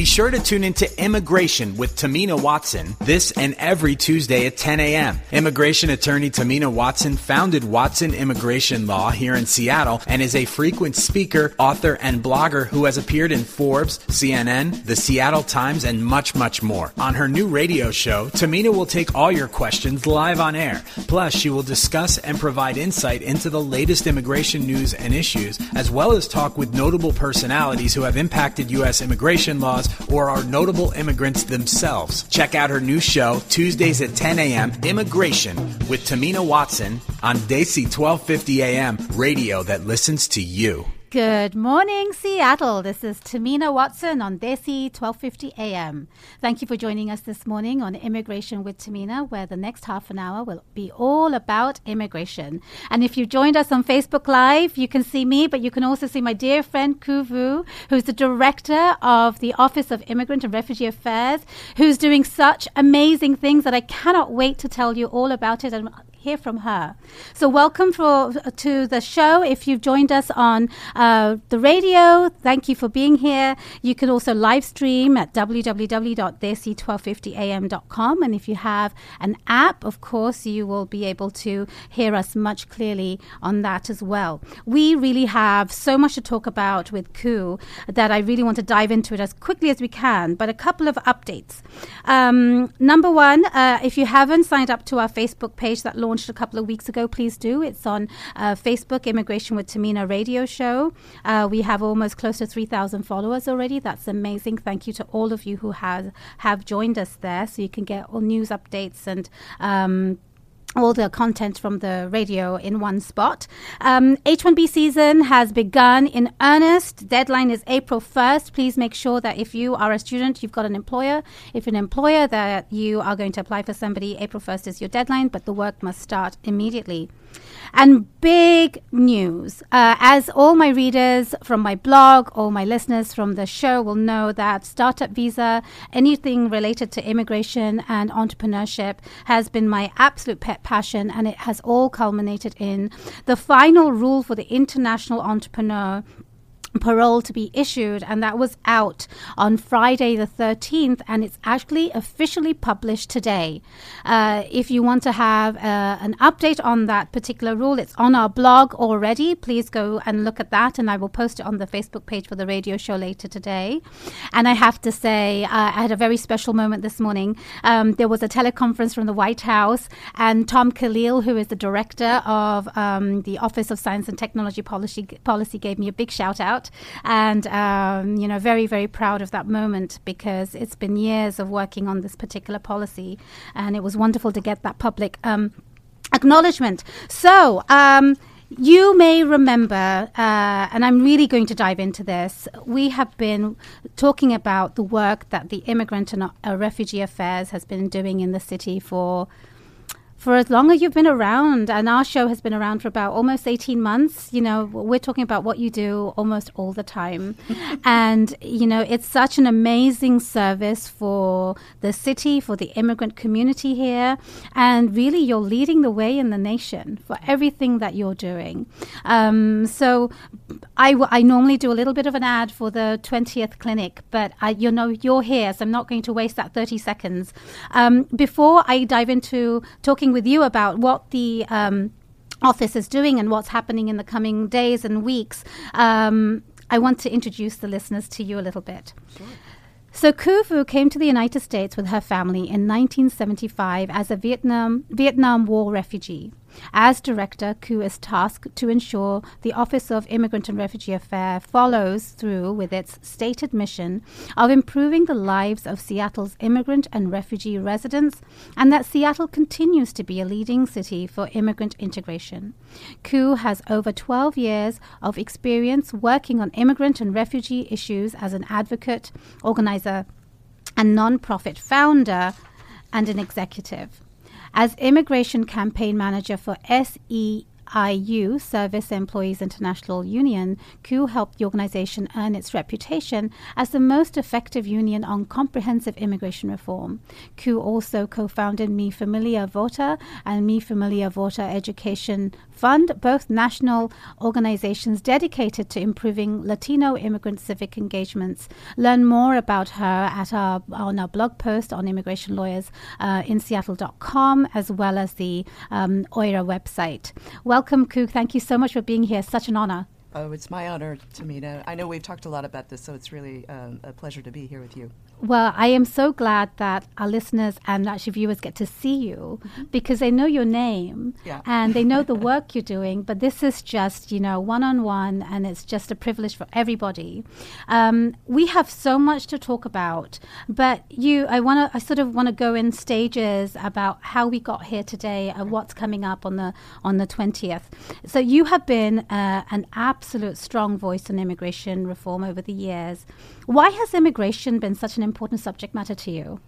Be sure to tune into Immigration with Tamina Watson this and every Tuesday at 10 a.m. Immigration attorney Tamina Watson founded Watson Immigration Law here in Seattle and is a frequent speaker, author, and blogger who has appeared in Forbes, CNN, the Seattle Times, and much, much more. On her new radio show, Tamina will take all your questions live on air. Plus, she will discuss and provide insight into the latest immigration news and issues, as well as talk with notable personalities who have impacted U.S. immigration laws or are notable immigrants themselves. Check out her new show, Tuesdays at 10 a.m., Immigration, with Tamina Watson on Desi 1250 a.m., radio that listens to you. Good morning, Seattle. This is Tamina Watson on Desi 1250 AM. Thank you for joining us this morning on Immigration with Tamina, where the next half an hour will be all about immigration. And if you joined us on Facebook Live, you can see me, but you can also see my dear friend Cuc Vu, who's the director of the Office of Immigrant and Refugee Affairs, who's doing such amazing things that I cannot wait to tell you all about it. And hear from her. So, welcome for, to the show. If you've joined us on uh, the radio, thank you for being here. You can also live stream at www.desi1250am.com. And if you have an app, of course, you will be able to hear us much clearly on that as well. We really have so much to talk about with Cuc that I really want to dive into it as quickly as we can. But a couple of updates. Um, number one, uh, if you haven't signed up to our Facebook page that launched launched a couple of weeks ago, please do. It's on uh, Facebook, Immigration with Tamina radio show. Uh, we have almost close to 3,000 followers already. That's amazing. Thank you to all of you who have, have joined us there. So you can get all news updates and um, all the content from the radio in one spot. Um, H1B season has begun in earnest. Deadline is April 1st. Please make sure that if you are a student, you've got an employer. If an employer, that you are going to apply for somebody, April 1st is your deadline, but the work must start immediately. And big news. Uh, as all my readers from my blog, all my listeners from the show will know that Startup Visa, anything related to immigration and entrepreneurship, has been my absolute pet passion, and it has all culminated in the final rule for the international entrepreneur parole to be issued, and that was out on Friday the 13th, and it's actually officially published today. Uh, if you want to have uh, an update on that particular rule, it's on our blog already. Please go and look at that, and I will post it on the Facebook page for the radio show later today. And I have to say, uh, I had a very special moment this morning. Um, there was a teleconference from the White House, and Tom Kalil, who is the director of um, the Office of Science and Technology Policy, Policy, gave me a big shout out And, um, you know, very, very proud of that moment because it's been years of working on this particular policy. And it was wonderful to get that public um, acknowledgement. So, um, you may remember, uh, and I'm really going to dive into this. We have been talking about the work that the Immigrant and uh, Refugee Affairs has been doing in the city for for as long as you've been around, and our show has been around for about almost 18 months, you know, we're talking about what you do almost all the time. and, you know, it's such an amazing service for the city, for the immigrant community here. And really, you're leading the way in the nation for everything that you're doing. Um, so I, w- I normally do a little bit of an ad for the 20th clinic, but I, you know, you're here, so I'm not going to waste that 30 seconds. Um, before I dive into talking with you about what the um, office is doing and what's happening in the coming days and weeks, um, I want to introduce the listeners to you a little bit. Sure. So Cuc Vu came to the United States with her family in 1975 as a Vietnam Vietnam War refugee. As director, Cuc is tasked to ensure the Office of Immigrant and Refugee Affairs follows through with its stated mission of improving the lives of Seattle's immigrant and refugee residents, and that Seattle continues to be a leading city for immigrant integration. Cuc has over 12 years of experience working on immigrant and refugee issues as an advocate, organizer, and nonprofit founder and an executive as immigration campaign manager for SE SEIU, Service Employees International Union, Cuc helped the organization earn its reputation as the most effective union on comprehensive immigration reform. Cuc also co founded Mi Familia Vota and Mi Familia Vota Education Fund, both national organizations dedicated to improving Latino immigrant civic engagements. Learn more about her at our, on our blog post on immigration lawyers uh, in Seattle.com as well as the um, OIRA website. Welcome, Cuc. Thank you so much for being here. Such an honor. Oh, it's my honor, Tamina. I know we've talked a lot about this, so it's really um, a pleasure to be here with you. Well, I am so glad that our listeners and actually viewers get to see you mm-hmm. because they know your name yeah. and they know the work you're doing. But this is just, you know, one on one, and it's just a privilege for everybody. Um, we have so much to talk about, but you, I want to, I sort of want to go in stages about how we got here today and what's coming up on the on the twentieth. So you have been uh, an absolute strong voice on immigration reform over the years. Why has immigration been such an important subject matter to you?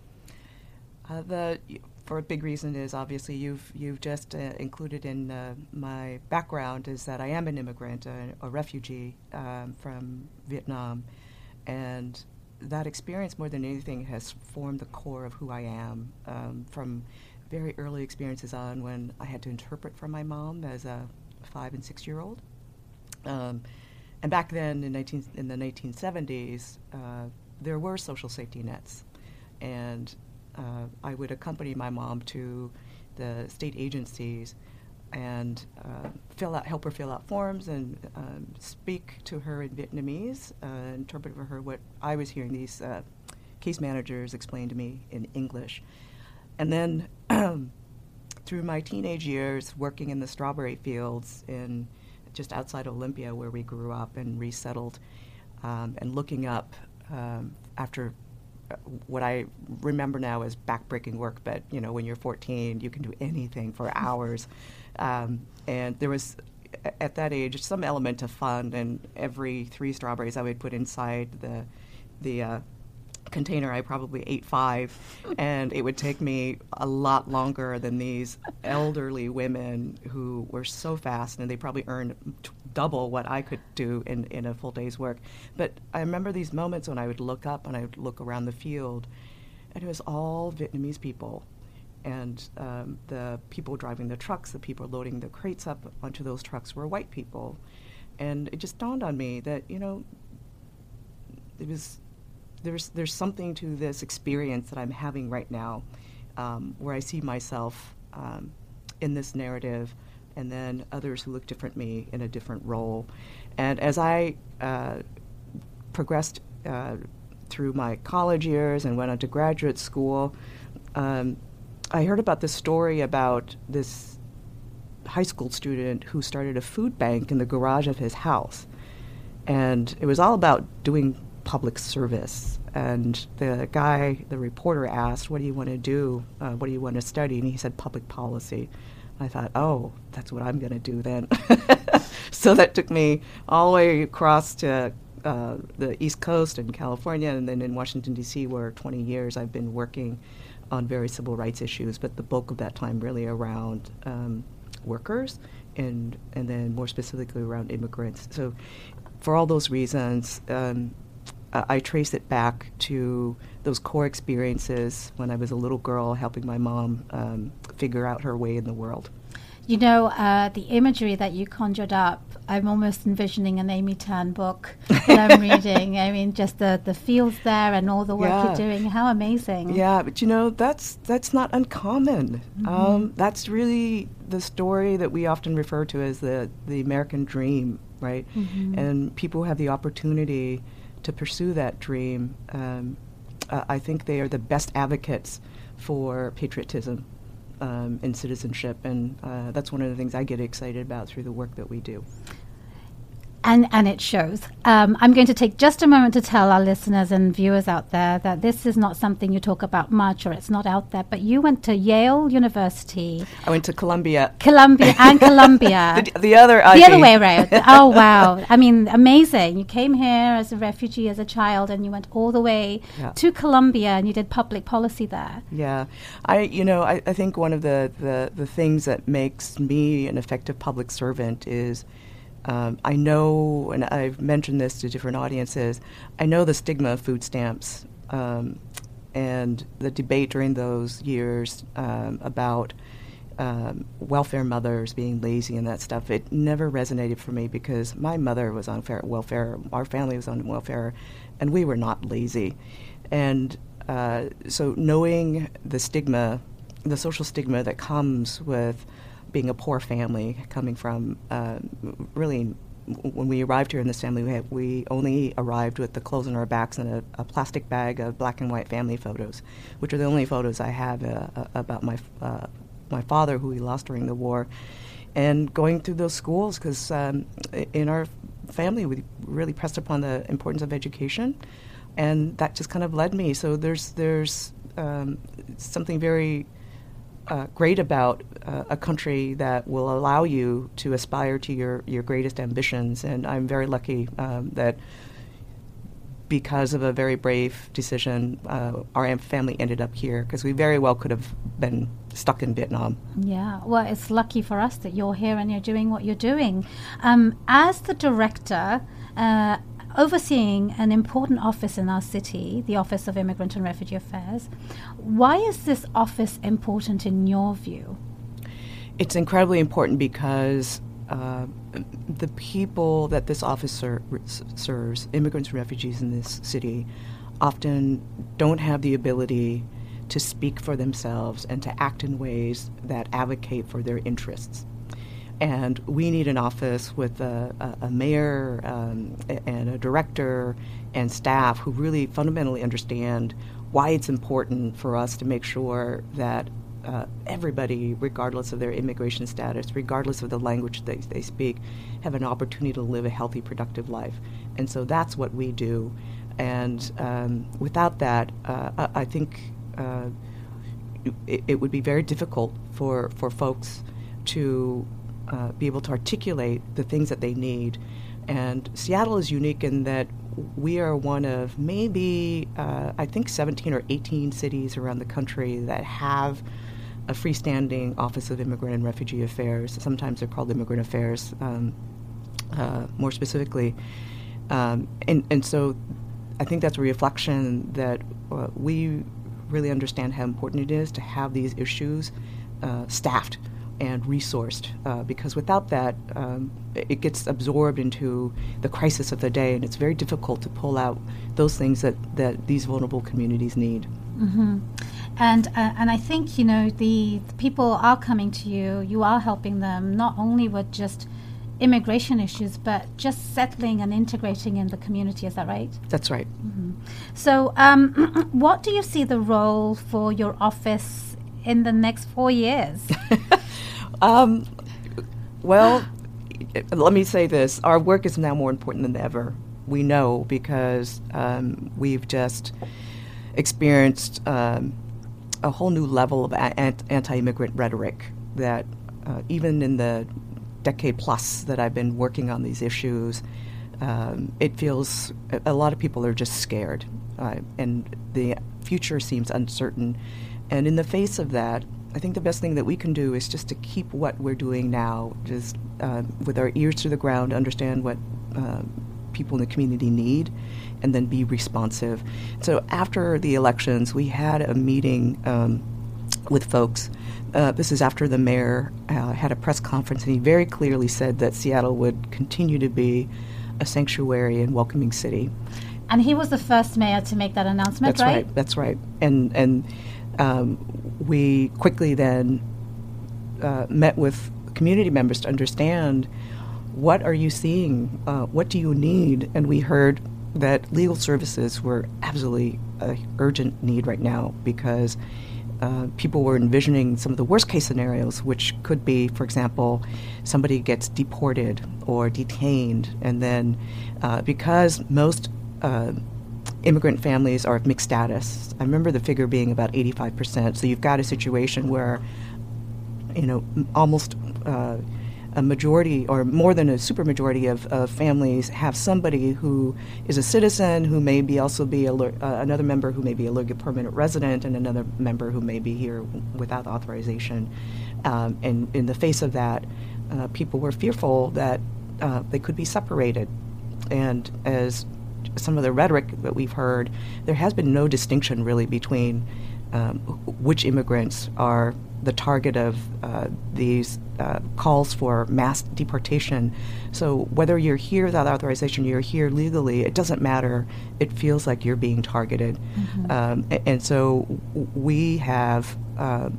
Uh, the for a big reason is obviously you've you've just uh, included in uh, my background is that I am an immigrant, a refugee um, from Vietnam, and that experience more than anything has formed the core of who I am. Um, from very early experiences on when I had to interpret for my mom as a five and six year old. Um, and back then, in, 19, in the 1970s, uh, there were social safety nets. And uh, I would accompany my mom to the state agencies and uh, fill out, help her fill out forms and um, speak to her in Vietnamese, uh, interpret for her what I was hearing these uh, case managers explain to me in English. And then through my teenage years, working in the strawberry fields in just outside Olympia, where we grew up and resettled, um, and looking up um, after uh, what I remember now as backbreaking work. But you know, when you're 14, you can do anything for hours, um, and there was at that age some element of fun. And every three strawberries I would put inside the the uh, container, I probably ate five, and it would take me a lot longer than these elderly women who were so fast, and they probably earned t- double what I could do in, in a full day's work. But I remember these moments when I would look up and I would look around the field, and it was all Vietnamese people. And um, the people driving the trucks, the people loading the crates up onto those trucks were white people. And it just dawned on me that, you know, it was there's there's something to this experience that I'm having right now, um, where I see myself um, in this narrative, and then others who look different me in a different role. And as I uh, progressed uh, through my college years and went on to graduate school, um, I heard about this story about this high school student who started a food bank in the garage of his house. And it was all about doing public service. And the guy, the reporter asked, What do you want to do? Uh, what do you want to study? And he said, Public policy. I thought, Oh, that's what I'm going to do then. so that took me all the way across to uh, the East Coast in California and then in Washington, D.C., where 20 years I've been working on various civil rights issues, but the bulk of that time really around um, workers and, and then more specifically around immigrants. So, for all those reasons, um, uh, I trace it back to those core experiences when I was a little girl helping my mom um, figure out her way in the world. You know, uh, the imagery that you conjured up, I'm almost envisioning an Amy Tan book that I'm reading. I mean, just the, the fields there and all the work yeah. you're doing. How amazing. Yeah, but you know, that's, that's not uncommon. Mm-hmm. Um, that's really the story that we often refer to as the, the American dream, right? Mm-hmm. And people have the opportunity to pursue that dream, um, uh, I think they are the best advocates for patriotism um, and citizenship, and uh, that's one of the things I get excited about through the work that we do. And and it shows. Um, I'm going to take just a moment to tell our listeners and viewers out there that this is not something you talk about much, or it's not out there. But you went to Yale University. I went to Columbia. Columbia and Columbia. the, the, other. The other way around. oh wow! I mean, amazing. You came here as a refugee, as a child, and you went all the way yeah. to Columbia, and you did public policy there. Yeah, I you know I, I think one of the, the the things that makes me an effective public servant is um, I know, and I've mentioned this to different audiences, I know the stigma of food stamps um, and the debate during those years um, about um, welfare mothers being lazy and that stuff. It never resonated for me because my mother was on welfare, our family was on welfare, and we were not lazy. And uh, so knowing the stigma, the social stigma that comes with being a poor family, coming from uh, really when we arrived here in this family, we, had, we only arrived with the clothes on our backs and a, a, plastic bag of black and white family photos, which are the only photos I have uh, uh about my uh, my father, who we lost during the war, and going through those schools because um, in our family we really pressed upon the importance of education, and that just kind of led me. So there's there's um, something very uh, great about uh, a country that will allow you to aspire to your, your greatest ambitions. And I'm very lucky um, that because of a very brave decision, uh, our family ended up here because we very well could have been stuck in Vietnam. Yeah, well, it's lucky for us that you're here and you're doing what you're doing. Um, as the director, uh, overseeing an important office in our city, the Office of Immigrant and Refugee Affairs. Why is this office important in your view? It's incredibly important because uh, the people that this office ser- serves, immigrants and refugees in this city, often don't have the ability to speak for themselves and to act in ways that advocate for their interests. And we need an office with a, a, a mayor um, and a director and staff who really fundamentally understand why it's important for us to make sure that uh, everybody, regardless of their immigration status, regardless of the language they, they speak, have an opportunity to live a healthy, productive life. And so that's what we do. And um, without that, uh, I, I, think uh, it, it, would be very difficult for, for folks to uh, be able to articulate the things that they need. And Seattle is unique in that we are one of maybe, uh, I think, 17 or 18 cities around the country that have a freestanding Office of Immigrant and Refugee Affairs. Sometimes they're called Immigrant Affairs, um, uh, more specifically. Um, and, and so I think that's a reflection that uh, we really understand how important it is to have these issues uh, staffed and resourced uh, because without that, um, it gets absorbed into the crisis of the day, and it's very difficult to pull out those things that, that these vulnerable communities need. Mm-hmm. And uh, and I think you know the, the, people are coming to you. You are helping them not only with just immigration issues, but just settling and integrating in the community. Is that right? That's right. Mm-hmm. So, um, what do you see the role for your office in the next four years? Um, well, let me say this: our work is now more important than ever. We know because um, we've just experienced um, a whole new level of a- anti-immigrant rhetoric that uh, even in the decade plus that I've been working on these issues, um, it feels a lot of people are just scared, uh, and the future seems uncertain. And in the face of that, I think the best thing that we can do is just to keep what we're doing now, just uh, with our ears to the ground, understand what uh, people in the community need, and then be responsive. So after the elections, we had a meeting um, with folks. Uh, this is after the mayor uh, had a press conference, and he very clearly said that Seattle would continue to be a sanctuary and welcoming city. And he was the first mayor to make that announcement, that's right? right that's right. And and um, we quickly then uh, met with community members to understand what are you seeing, uh, what do you need, and we heard that legal services were absolutely an urgent need right now because uh, people were envisioning some of the worst case scenarios, which could be, for example, somebody gets deported or detained, and then uh, because most uh, immigrant families are of mixed status, I remember the figure being about 85%. So you've got a situation where, you know, almost uh, a majority or more than a supermajority of, of families have somebody who is a citizen who may be also be uh, another member who may be a legal permanent resident and another member who may be here without authorization. Um, and in the face of that, uh, people were fearful that uh, they could be separated. And as some of the rhetoric that we've heard, there has been no distinction really between um, which immigrants are the target of uh, these uh, calls for mass deportation. So whether you're here without authorization, you're here legally, it doesn't matter. It feels like you're being targeted. Mm-hmm. Um, and, and, so we have uh,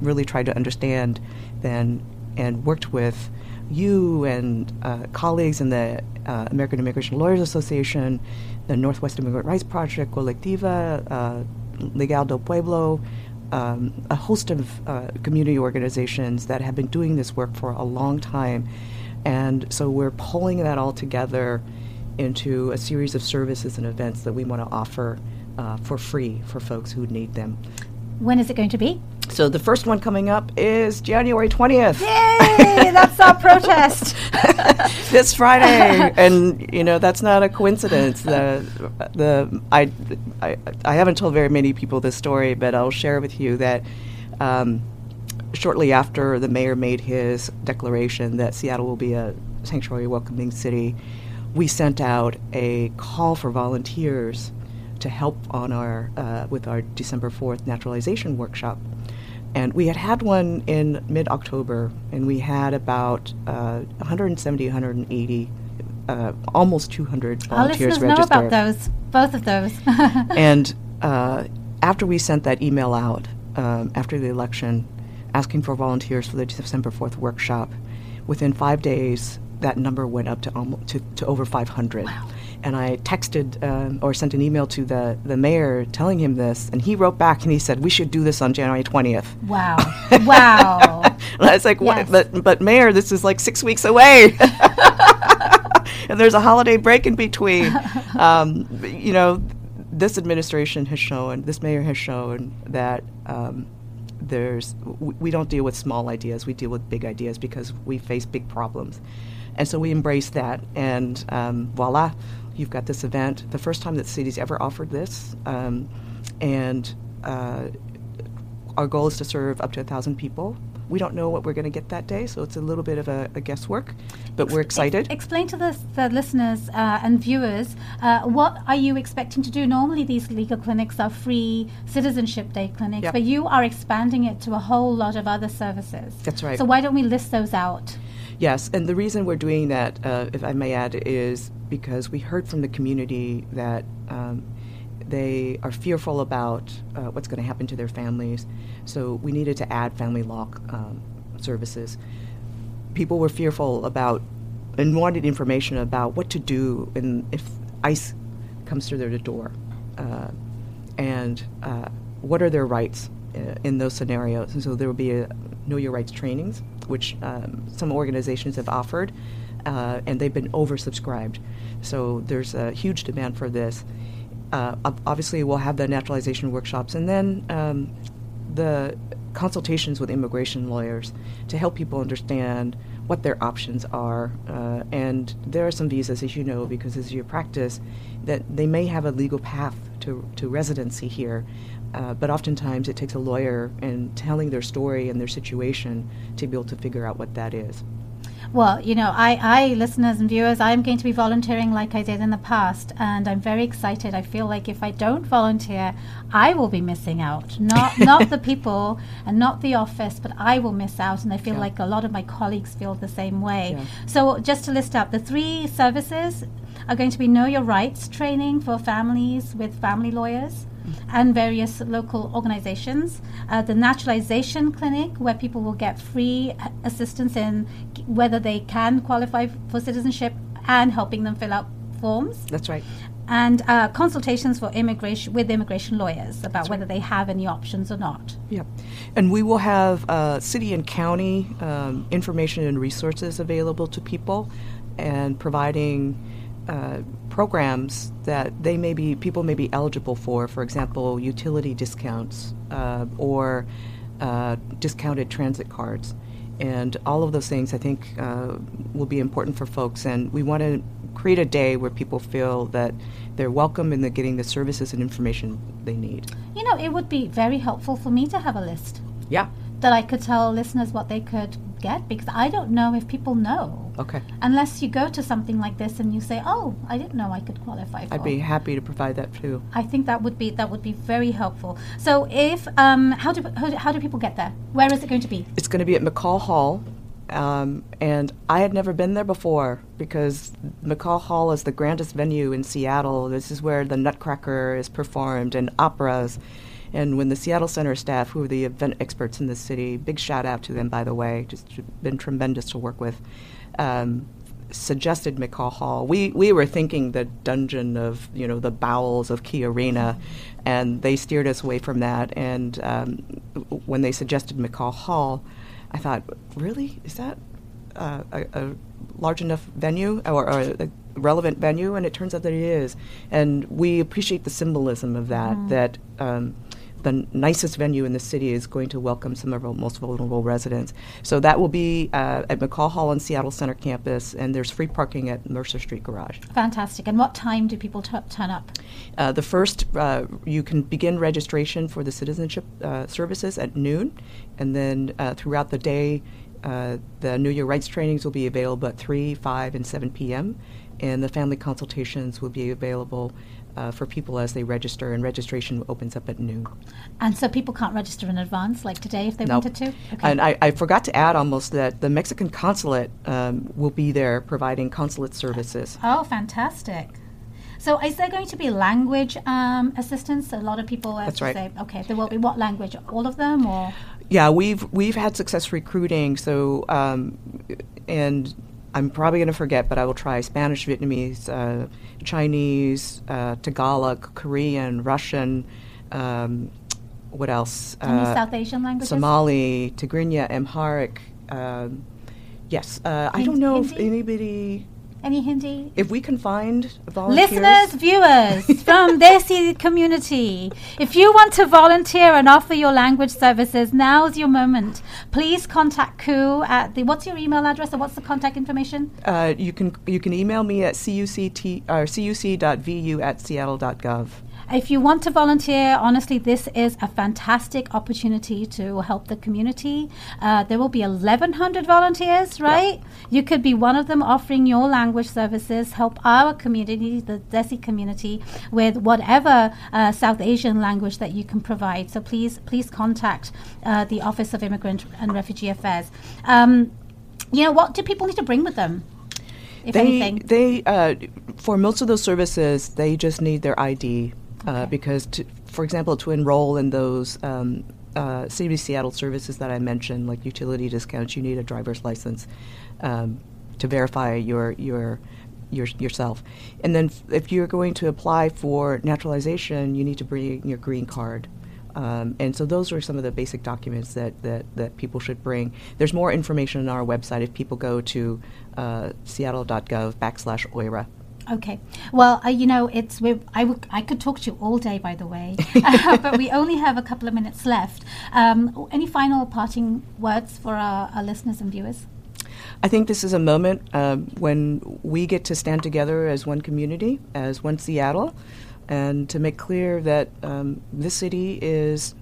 really tried to understand then and worked with you and uh, colleagues in the uh, American Immigration Lawyers Association, the Northwest Immigrant Rights Project, Colectiva, uh, Legal del Pueblo, um, a host of uh, community organizations that have been doing this work for a long time. And so we're pulling that all together into a series of services and events that we want to offer uh, for free for folks who need them. When is it going to be? So the first one coming up is January 20th. Yay! That's our protest. this Friday, and you know that's not a coincidence. The the I, I I haven't told very many people this story, but I'll share with you that. Um, shortly after the mayor made his declaration that Seattle will be a sanctuary welcoming city, we sent out a call for volunteers to help on our uh, with our December 4th naturalization workshop. And we had had one in mid October, and we had about uh, 170, 180, uh, almost 200 volunteers Our listeners registered. know about those, both of those. and uh, after we sent that email out um, after the election, asking for volunteers for the December 4th workshop, within five days, that number went up to almost to, to over 500. Wow and I texted um, or sent an email to the, the mayor telling him this, and he wrote back and he said, "We should do this on January 20th." Wow! wow! and I was like, yes. But but mayor, this is like six weeks away, and there's a holiday break in between. Um, you know, this administration has shown, this mayor has shown that. Um, there's we, we don't deal with small ideas we deal with big ideas because we face big problems and so we embrace that and um, voila you've got this event, the first time that the city's ever offered this, um, and uh, our goal is to serve up to a thousand people. We don't know what we're going to get that day, so it's a little bit of a, a guesswork, but we're excited. Ex- explain to the, the listeners uh, and viewers uh, what are you expecting to do? Normally, these legal clinics are free citizenship day clinics, yep. but you are expanding it to a whole lot of other services. That's right. So why don't we list those out? Yes, and the reason we're doing that, uh, if I may add, is because we heard from the community that um, they are fearful about uh, what's going to happen to their families. So we needed to add family law um, services. People were fearful about and wanted information about what to do in, if ICE comes through their door, uh, and uh, what are their rights uh, in those scenarios. And so there will be a Know Your Rights trainings which um, some organizations have offered, uh, and they've been oversubscribed. So there's a huge demand for this. Uh, obviously, we'll have the naturalization workshops, and then um, the consultations with immigration lawyers to help people understand what their options are. Uh, and there are some visas, as you know, because as you practice, that they may have a legal path to, to residency here. Uh, but oftentimes it takes a lawyer and telling their story and their situation to be able to figure out what that is. Well, you know, I, I, listeners and viewers, I'm going to be volunteering like I did in the past, and I'm very excited. I feel like if I don't volunteer, I will be missing out. Not not the people and not the office, but I will miss out, and I feel yeah. like a lot of my colleagues feel the same way. Yeah. So, just to list out the three services are going to be Know Your Rights training for families with family lawyers and various local organizations. Uh, the naturalization clinic, where people will get free assistance in whether they can qualify for citizenship and helping them fill out forms. That's right. and uh, consultations for immigration with immigration lawyers about whether they have any options or not. Yep. And we will have uh, city and county um, information and resources available to people and providing uh, programs that they may be people may be eligible for, for example, utility discounts uh, or uh, discounted transit cards. And all of those things I think uh, will be important for folks. And we want to create a day where people feel that they're welcome and they're getting the services and information they need. You know, it would be very helpful for me to have a list. Yeah. That I could tell listeners what they could get because I don't know if people know. Okay. Unless you go to something like this and you say, "Oh, I didn't know I could qualify for." I'd be happy to provide that too. I think that would be that would be very helpful. So, if um, how do how, do- how do people get there? Where is it going to be? It's going to be at McCaw Hall. Um, and I had never been there before because McCaw Hall is the grandest venue in Seattle. This is where the Nutcracker is performed and operas. And when the Seattle Center staff, who are the event experts in the city, big shout out to them, by the way, just been tremendous to work with, um, suggested McCaw Hall. We we were thinking the dungeon of you know the bowels of Key Arena, and they steered us away from that. And um, when they suggested McCaw Hall, I thought, really, is that uh, a, a large enough venue or, or a relevant venue? And it turns out that it is. And we appreciate the symbolism of that. That um, the nicest venue in the city is going to welcome some of our most vulnerable residents. So that will be uh, at McCaw Hall on Seattle Center campus, and there's free parking at Mercer Street Garage. Fantastic. And what time do people t- turn up? Uh, the first, uh, you can begin registration for the citizenship uh, services at noon, and then uh, throughout the day, uh, the Know Your Rights trainings will be available at 3, 5, and 7 p.m., and the family consultations will be available uh, for people as they register, and registration opens up at noon. And so people can't register in advance, like today, if they Nope. wanted to. Okay. And I, I forgot to add almost that the Mexican consulate um, will be there providing consulate services. oh, fantastic. So, is there going to be language um, assistance? A lot of people have That's to right. say, okay, there will be what language? All of them, or Yeah, we've we've had success recruiting. So, um, and I'm probably going to forget, but I will try Spanish, Vietnamese, uh, Chinese, uh, Tagalog, Korean, Russian. Um, what else? any Uh, South Asian languages? Somali, Tigrinya, Amharic. Um, yes, uh, I don't know if anybody. Any Hindi? If we can find volunteers. Listeners, viewers from Desi community, if you want to volunteer and offer your language services, now's your moment. Please contact Cuc at the. What's your email address or what's the contact information? Uh, you can you can email me at cuct or cuc.vu at seattle.gov. If you want to volunteer, honestly, this is a fantastic opportunity to help the community. Uh, there will be 1,100 volunteers, right? You could be one of them offering your language services, help our community, the Desi community, with whatever uh, South Asian language that you can provide. So please, please contact uh, the Office of Immigrant and Refugee Affairs. Um, you know, what do people need to bring with them, if they anything? they uh, for most of those services they just need their ID Okay. because to, for example to enroll in those um, uh, City of Seattle services that I mentioned like utility discounts you need a driver's license um, to verify your your your, yourself. And then f- if you're going to apply for naturalization, you need to bring your green card. Um, and so those are some of the basic documents that, that, that people should bring. There's more information on our website if people go to uh, seattle.gov backslash OIRA. Okay. Well, uh, you know, it's we I, w- I could talk to you all day, by the way, but we only have a couple of minutes left. Um, any final parting words for our, our listeners and viewers? I think this is a moment um, when we get to stand together as one community, as one Seattle, and to make clear that um, this city is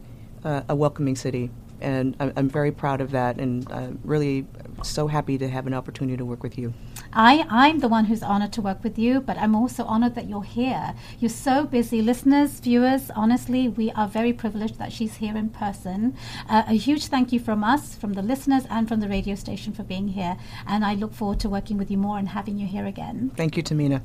uh, a welcoming city. And I'm, I'm very proud of that, and uh, really so happy to have an opportunity to work with you. I, I'm the one who's honored to work with you, but I'm also honored that you're here. You're so busy. Listeners, viewers, honestly, we are very privileged that she's here in person. Uh, a huge thank you from us, from the listeners, and from the radio station for being here. And I look forward to working with you more and having you here again. Thank you, Tamina.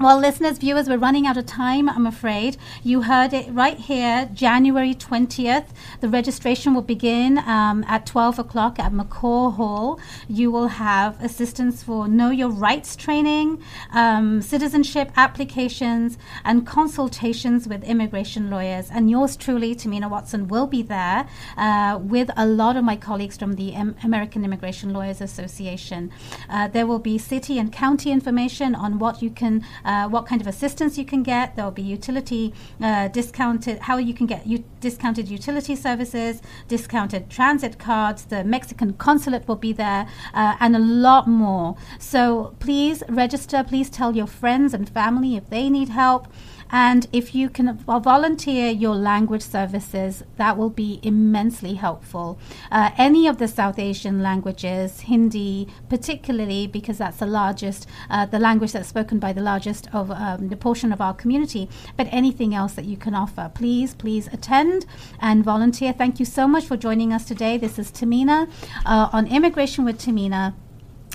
Well, listeners, viewers, we're running out of time, I'm afraid. You heard it right here, January 20th. The registration will begin um, at 12 o'clock at McCaw Hall. You will have assistance for Know Your Rights training, um, citizenship applications, and consultations with immigration lawyers. And yours truly, Tamina Watson, will be there uh, with a lot of my colleagues from the M- American Immigration Lawyers Association. Uh, there will be city and county information on what you can uh, what kind of assistance you can get. There will be utility uh, discounted, how you can get u- discounted utility services, discounted transit cards. The Mexican consulate will be there, uh, and a lot more. So please register. Please tell your friends and family if they need help. And if you can volunteer your language services, that will be immensely helpful. Uh, any of the South Asian languages, Hindi particularly, because that's the largest, uh, the language that's spoken by the largest of um, the portion of our community, but anything else that you can offer, please, please attend and volunteer. Thank you so much for joining us today. This is Tamina uh, on Immigration with Tamina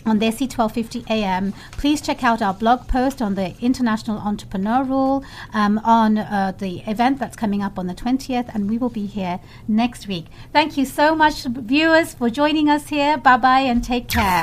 on Desi 1250 AM. Please check out our blog post on the International Entrepreneur Rule um, on uh, the event that's coming up on the 20th, and we will be here next week. Thank you so much, viewers, for joining us here. Bye bye and take care.